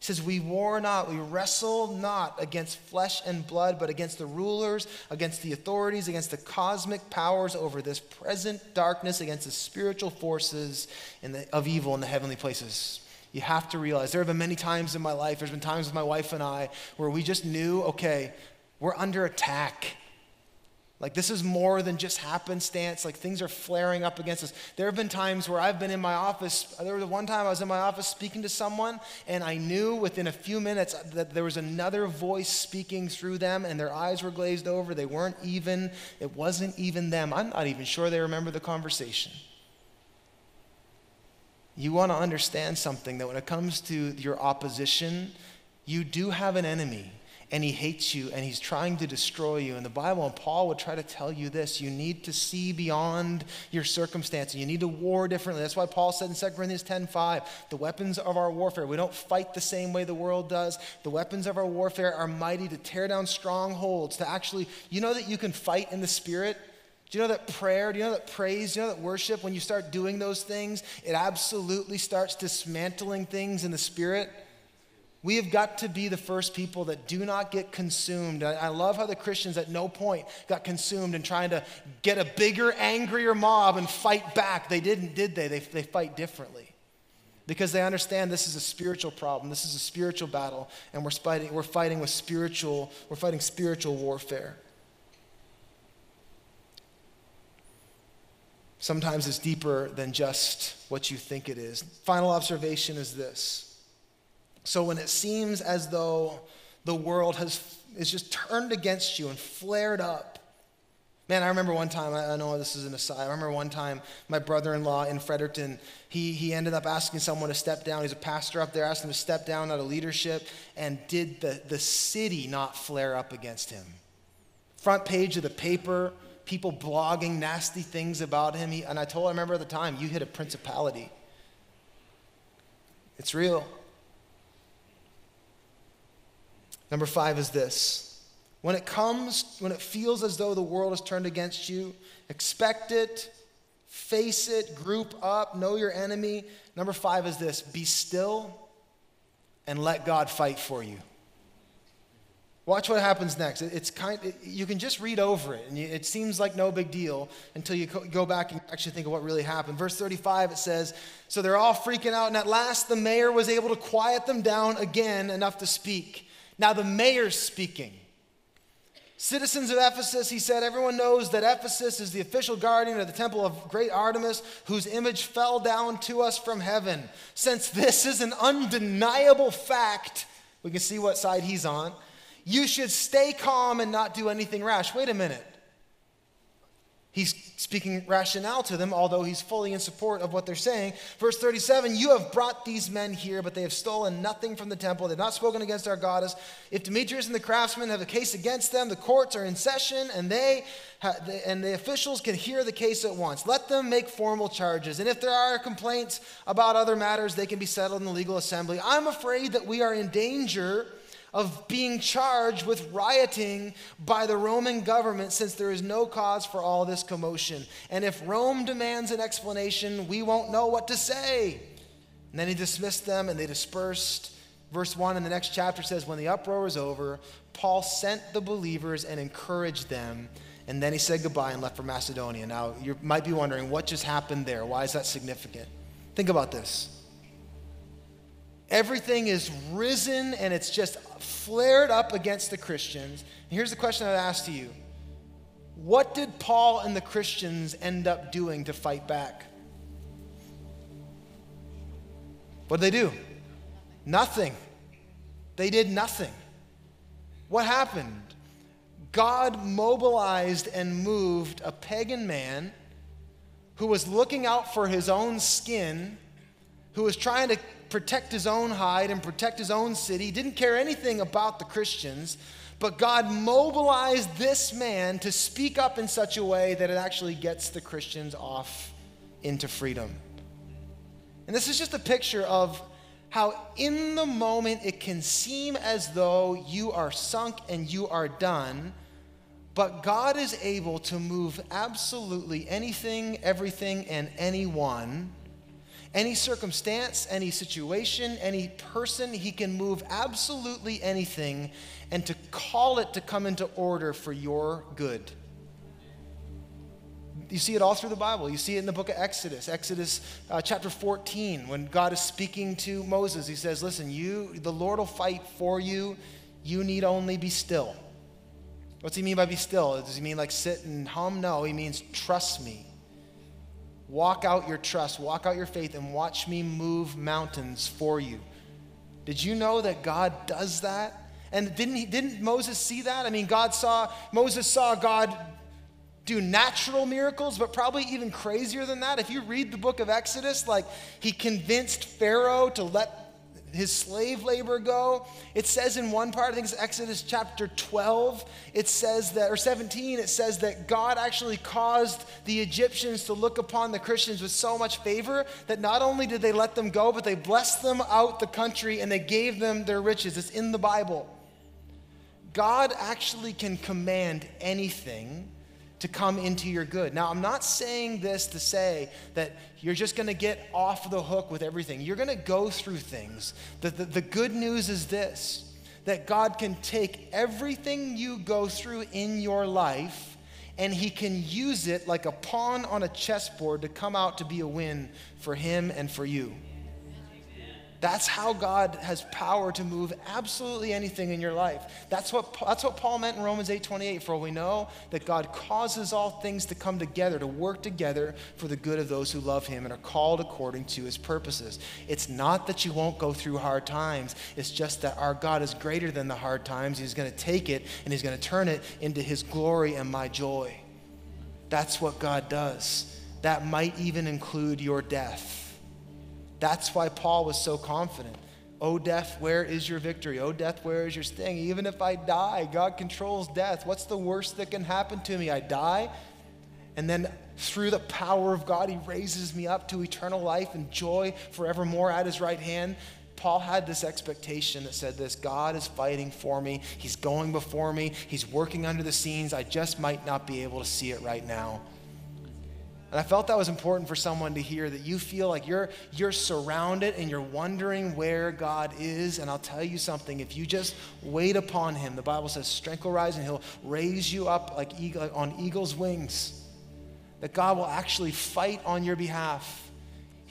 Says, We war not, we wrestle not against flesh and blood, but against the rulers, against the authorities, against the cosmic powers over this present darkness, against the spiritual forces the, of evil in the heavenly places. You have to realize there have been many times in my life, there's been times with my wife and I where we just knew, okay, we're under attack. Like, this is more than just happenstance. Like, things are flaring up against us. There have been times where I've been in my office. There was one time I was in my office speaking to someone, and I knew within a few minutes that there was another voice speaking through them, and their eyes were glazed over. They weren't even, it wasn't even them. I'm not even sure they remember the conversation. You want to understand something that when it comes to your opposition, you do have an enemy and he hates you and he's trying to destroy you. And the Bible and Paul would try to tell you this you need to see beyond your circumstance. You need to war differently. That's why Paul said in 2 Corinthians 10 5, the weapons of our warfare, we don't fight the same way the world does. The weapons of our warfare are mighty to tear down strongholds, to actually, you know that you can fight in the spirit? Do you know that prayer, do you know that praise, do you know that worship, when you start doing those things, it absolutely starts dismantling things in the spirit? We have got to be the first people that do not get consumed. I, love how the Christians at no point got consumed in trying to get a bigger, angrier mob and fight back. They didn't, did they? They, they fight differently because they understand this is a spiritual problem. This is a spiritual battle, and we're fighting, we're fighting with spiritual, we're fighting spiritual warfare. Sometimes it's deeper than just what you think it is. Final observation is this so when it seems as though the world has is just turned against you and flared up. Man, I remember one time, I, know this is an aside. I remember one time my brother in law in Fredericton, he, he ended up asking someone to step down. He's a pastor up there, asked him to step down out of leadership, and did the, the city not flare up against him? Front page of the paper, people blogging nasty things about him. He, and I told I remember at the time, you hit a principality. It's real. Number five is this when it comes, when it feels as though the world has turned against you, expect it, face it, group up, know your enemy. Number five is this be still and let God fight for you. Watch what happens next. It's kind. It, you can just read over it, and you, it seems like no big deal until you go back and actually think of what really happened. Verse 35, it says, "So they're all freaking out, and at last the mayor was able to quiet them down again enough to speak." Now, the mayor's speaking. Citizens of Ephesus, he said, everyone knows that Ephesus is the official guardian of the temple of great Artemis, whose image fell down to us from heaven. Since this is an undeniable fact, we can see what side he's on. You should stay calm and not do anything rash. Wait a minute. He's speaking rationale to them, although he's fully in support of what they're saying. Verse 37 You have brought these men here, but they have stolen nothing from the temple. They've not spoken against our goddess. If Demetrius and the craftsmen have a case against them, the courts are in session, and they and the officials can hear the case at once. Let them make formal charges. And if there are complaints about other matters, they can be settled in the legal assembly. I'm afraid that we are in danger of being charged with rioting by the Roman government since there is no cause for all this commotion. And if Rome demands an explanation, we won't know what to say. And then he dismissed them and they dispersed. Verse 1 in the next chapter says, When the uproar was over, Paul sent the believers and encouraged them. And then he said goodbye and left for Macedonia. Now, you might be wondering, what just happened there? Why is that significant? Think about this. Everything is risen and it's just flared up against the Christians. And here's the question I'd ask to you What did Paul and the Christians end up doing to fight back? What did they do? Nothing. They did nothing. What happened? God mobilized and moved a pagan man who was looking out for his own skin, who was trying to protect his own hide and protect his own city, didn't care anything about the Christians, but God mobilized this man to speak up in such a way that it actually gets the Christians off into freedom. And this is just a picture of how, in the moment, it can seem as though you are sunk and you are done, but God is able to move absolutely anything, everything, and anyone. Any circumstance, any situation, any person, he can move absolutely anything and to call it to come into order for your good. You see it all through the Bible. You see it in the book of Exodus, Exodus uh, chapter 14, when God is speaking to Moses. He says, Listen, you, the Lord will fight for you. You need only be still. What's he mean by be still? Does he mean like sit and hum? No, he means trust me. Walk out your trust, walk out your faith, and watch me move mountains for you. Did you know that God does that? And didn't, he, didn't Moses see that? I mean, God saw, Moses saw God do natural miracles, but probably even crazier than that. If you read the book of Exodus, like he convinced Pharaoh to let his slave labor go. It says in one part, I think it's Exodus chapter 12, it says that, or 17, it says that God actually caused the Egyptians to look upon the Christians with so much favor that not only did they let them go, but they blessed them out the country and they gave them their riches. It's in the Bible. God actually can command anything to come into your good. Now, I'm not saying this to say that you're just going to get off the hook with everything. You're going to go through things. The, the, the, good news is this that God can take everything you go through in your life and He can use it like a pawn on a chessboard to come out to be a win for Him and for you. That's how God has power to move absolutely anything in your life. That's what, that's what Paul meant in Romans 8 28. For we know that God causes all things to come together, to work together for the good of those who love him and are called according to his purposes. It's not that you won't go through hard times, it's just that our God is greater than the hard times. He's going to take it and he's going to turn it into his glory and my joy. That's what God does. That might even include your death. That's why Paul was so confident. Oh, death, where is your victory? Oh, death, where is your sting? Even if I die, God controls death. What's the worst that can happen to me? I die, and then through the power of God, He raises me up to eternal life and joy forevermore at His right hand. Paul had this expectation that said this God is fighting for me. He's going before me. He's working under the scenes. I just might not be able to see it right now. And I felt that was important for someone to hear that you feel like you're, you're surrounded and you're wondering where God is. And I'll tell you something if you just wait upon Him, the Bible says, strength will rise and He'll raise you up like eagle, on eagle's wings. That God will actually fight on your behalf.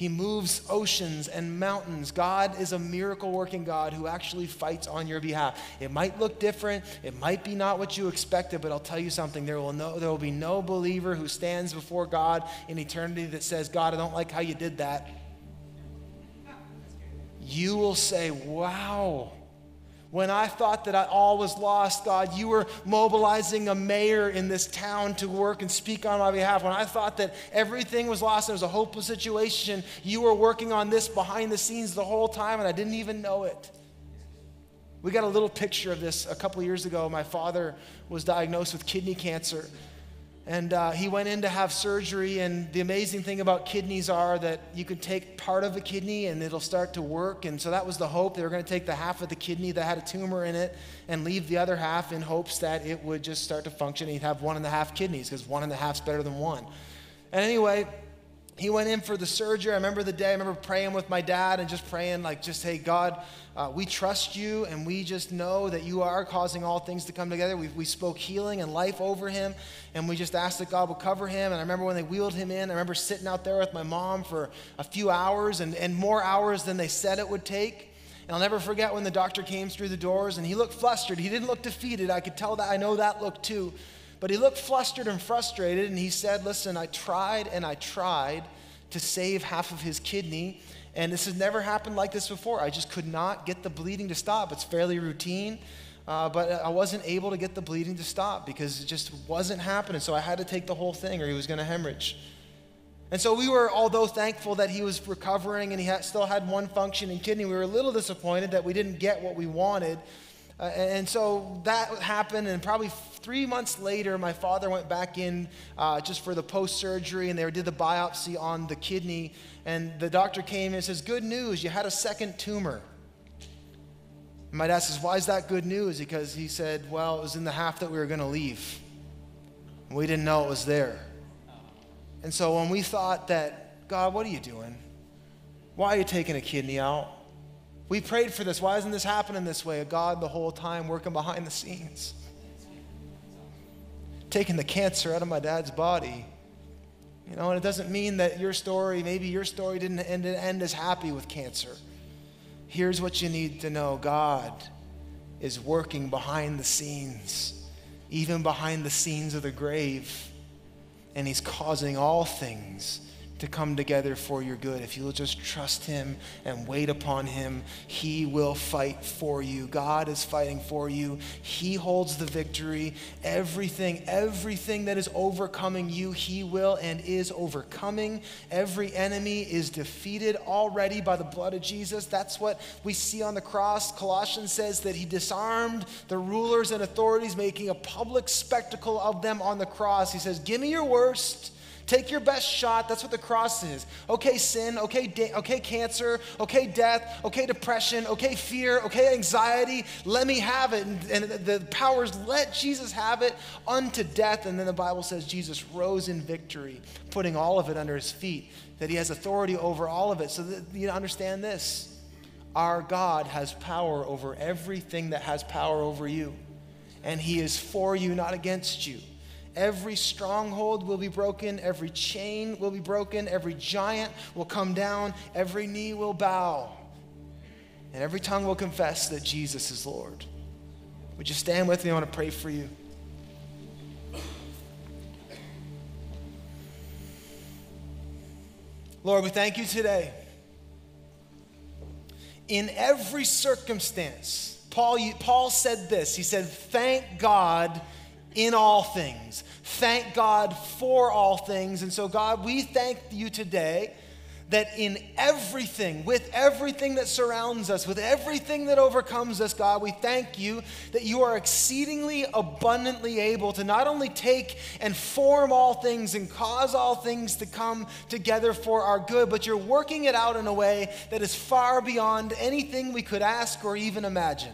He moves oceans and mountains. God is a miracle working God who actually fights on your behalf. It might look different, it might be not what you expected, but I'll tell you something there will, no, there will be no believer who stands before God in eternity that says, God, I don't like how you did that. You will say, Wow. When I thought that I, all was lost, God, you were mobilizing a mayor in this town to work and speak on my behalf. When I thought that everything was lost and it was a hopeless situation, you were working on this behind the scenes the whole time and I didn't even know it. We got a little picture of this a couple years ago. My father was diagnosed with kidney cancer. And uh, he went in to have surgery. And the amazing thing about kidneys are that you can take part of a kidney and it'll start to work. And so that was the hope. They were going to take the half of the kidney that had a tumor in it and leave the other half in hopes that it would just start to function. And he'd have one and a half kidneys because one and a half's better than one. And anyway, he went in for the surgery. I remember the day, I remember praying with my dad and just praying, like, just, hey, God, uh, we trust you and we just know that you are causing all things to come together. We, we spoke healing and life over him and we just asked that God would cover him. And I remember when they wheeled him in, I remember sitting out there with my mom for a few hours and, and more hours than they said it would take. And I'll never forget when the doctor came through the doors and he looked flustered. He didn't look defeated. I could tell that. I know that look too. But he looked flustered and frustrated, and he said, Listen, I tried and I tried to save half of his kidney, And this has never happened like this before. I just could not get the bleeding to stop. It's fairly routine. Uh, but I wasn't able to get the bleeding to stop because it just wasn't happening. So I had to take the whole thing or he was going to hemorrhage. And so we were, although thankful that he was recovering and he had, still had one functioning kidney, we were a little disappointed that we didn't get what we wanted. Uh, and so that happened, and probably three months later, my father went back in uh, just for the post surgery, and they did the biopsy on the kidney. And the doctor came and says, Good news, you had a second tumor. My dad says, Why is that good news? Because he said, Well, it was in the half that we were going to leave. And We didn't know it was there. And so when we thought that, God, what are you doing? Why are you taking a kidney out? We prayed for this. Why isn't this happening this way? God, the whole time, working behind the scenes, taking the cancer out of my dad's body. You know, and it doesn't mean that your story, maybe your story didn't end, end as happy with cancer here's what you need to know God is working behind the scenes, even behind the scenes of the grave, and He's causing all things to come together for your good. If you'll just trust Him and wait upon Him, He will fight for you. God is fighting for you. He holds the victory. Everything, everything that is overcoming you, He will and is overcoming. Every enemy is defeated already by the blood of Jesus. That's what we see on the cross. Colossians says that He disarmed the rulers and authorities, making a public spectacle of them on the cross. He says, Give me your worst Take your best shot. That's what the cross is. Okay, sin. Okay, okay, cancer. Okay, death. Okay, depression. Okay, fear. Okay, anxiety. Let me have it. And, and the, the powers let Jesus have it unto death. And then the Bible says Jesus rose in victory, putting all of it under his feet, that he has authority over all of it. So that you understand this our God has power over everything that has power over you. And he is for you, not against you. Every stronghold will be broken, every chain will be broken, every giant will come down, every knee will bow, and every tongue will confess that Jesus is Lord. Would you stand with me? I want to pray for you. Lord, we thank you today. In every circumstance, Paul, Paul said this. He said, Thank God in all things. Thank God for all things. And so, God, we thank you today that in everything, with everything that surrounds us, with everything that overcomes us, God, we thank you that you are exceedingly abundantly able to not only take and form all things and cause all things to come together for our good, but you're working it out in a way that is far beyond anything we could ask or even imagine.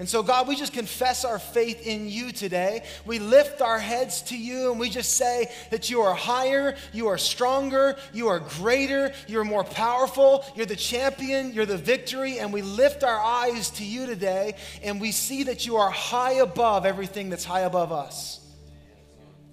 And so, God, we just confess our faith in you today. We lift our heads to you and we just say that you are higher, you are stronger, you are greater, you're more powerful, you're the champion, you're the victory. And we lift our eyes to you today and we see that you are high above everything that's high above us.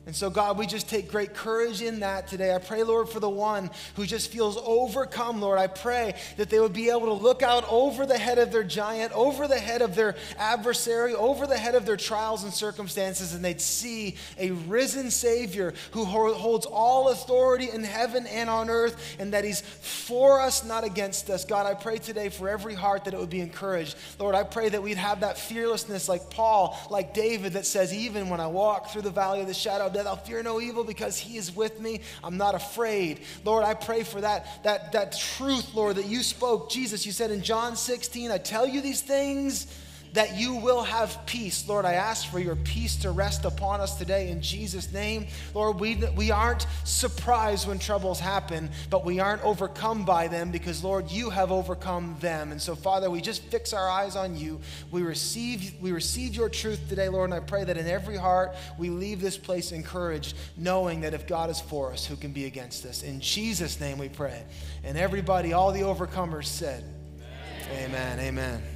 And so, God, we just take great courage in that today. I pray, Lord, for the one who just feels overcome, Lord. I pray that they would be able to look out over the head of their giant, over the head of their adversary, over the head of their trials and circumstances, and they'd see a risen Savior who holds all authority in heaven and on earth, and that He's for us, not against us. God, I pray today for every heart that it would be encouraged. Lord, I pray that we'd have that fearlessness like Paul, like David, that says, Even when I walk through the valley of the shadow death, I'll fear no evil because he is with me. I'm not afraid. Lord, I pray for that, that, that truth, Lord, that you spoke. Jesus, you said in John 16, I tell you these things that you will have peace. Lord, I ask for your peace to rest upon us today in Jesus' name. Lord, we, we aren't surprised when troubles happen, but we aren't overcome by them because, Lord, you have overcome them. And so, Father, we just fix our eyes on you. We receive, we receive your truth today, Lord, and I pray that in every heart we leave this place encouraged, knowing that if God is for us, who can be against us? In Jesus' name we pray. And everybody, all the overcomers said, Amen. Amen. amen.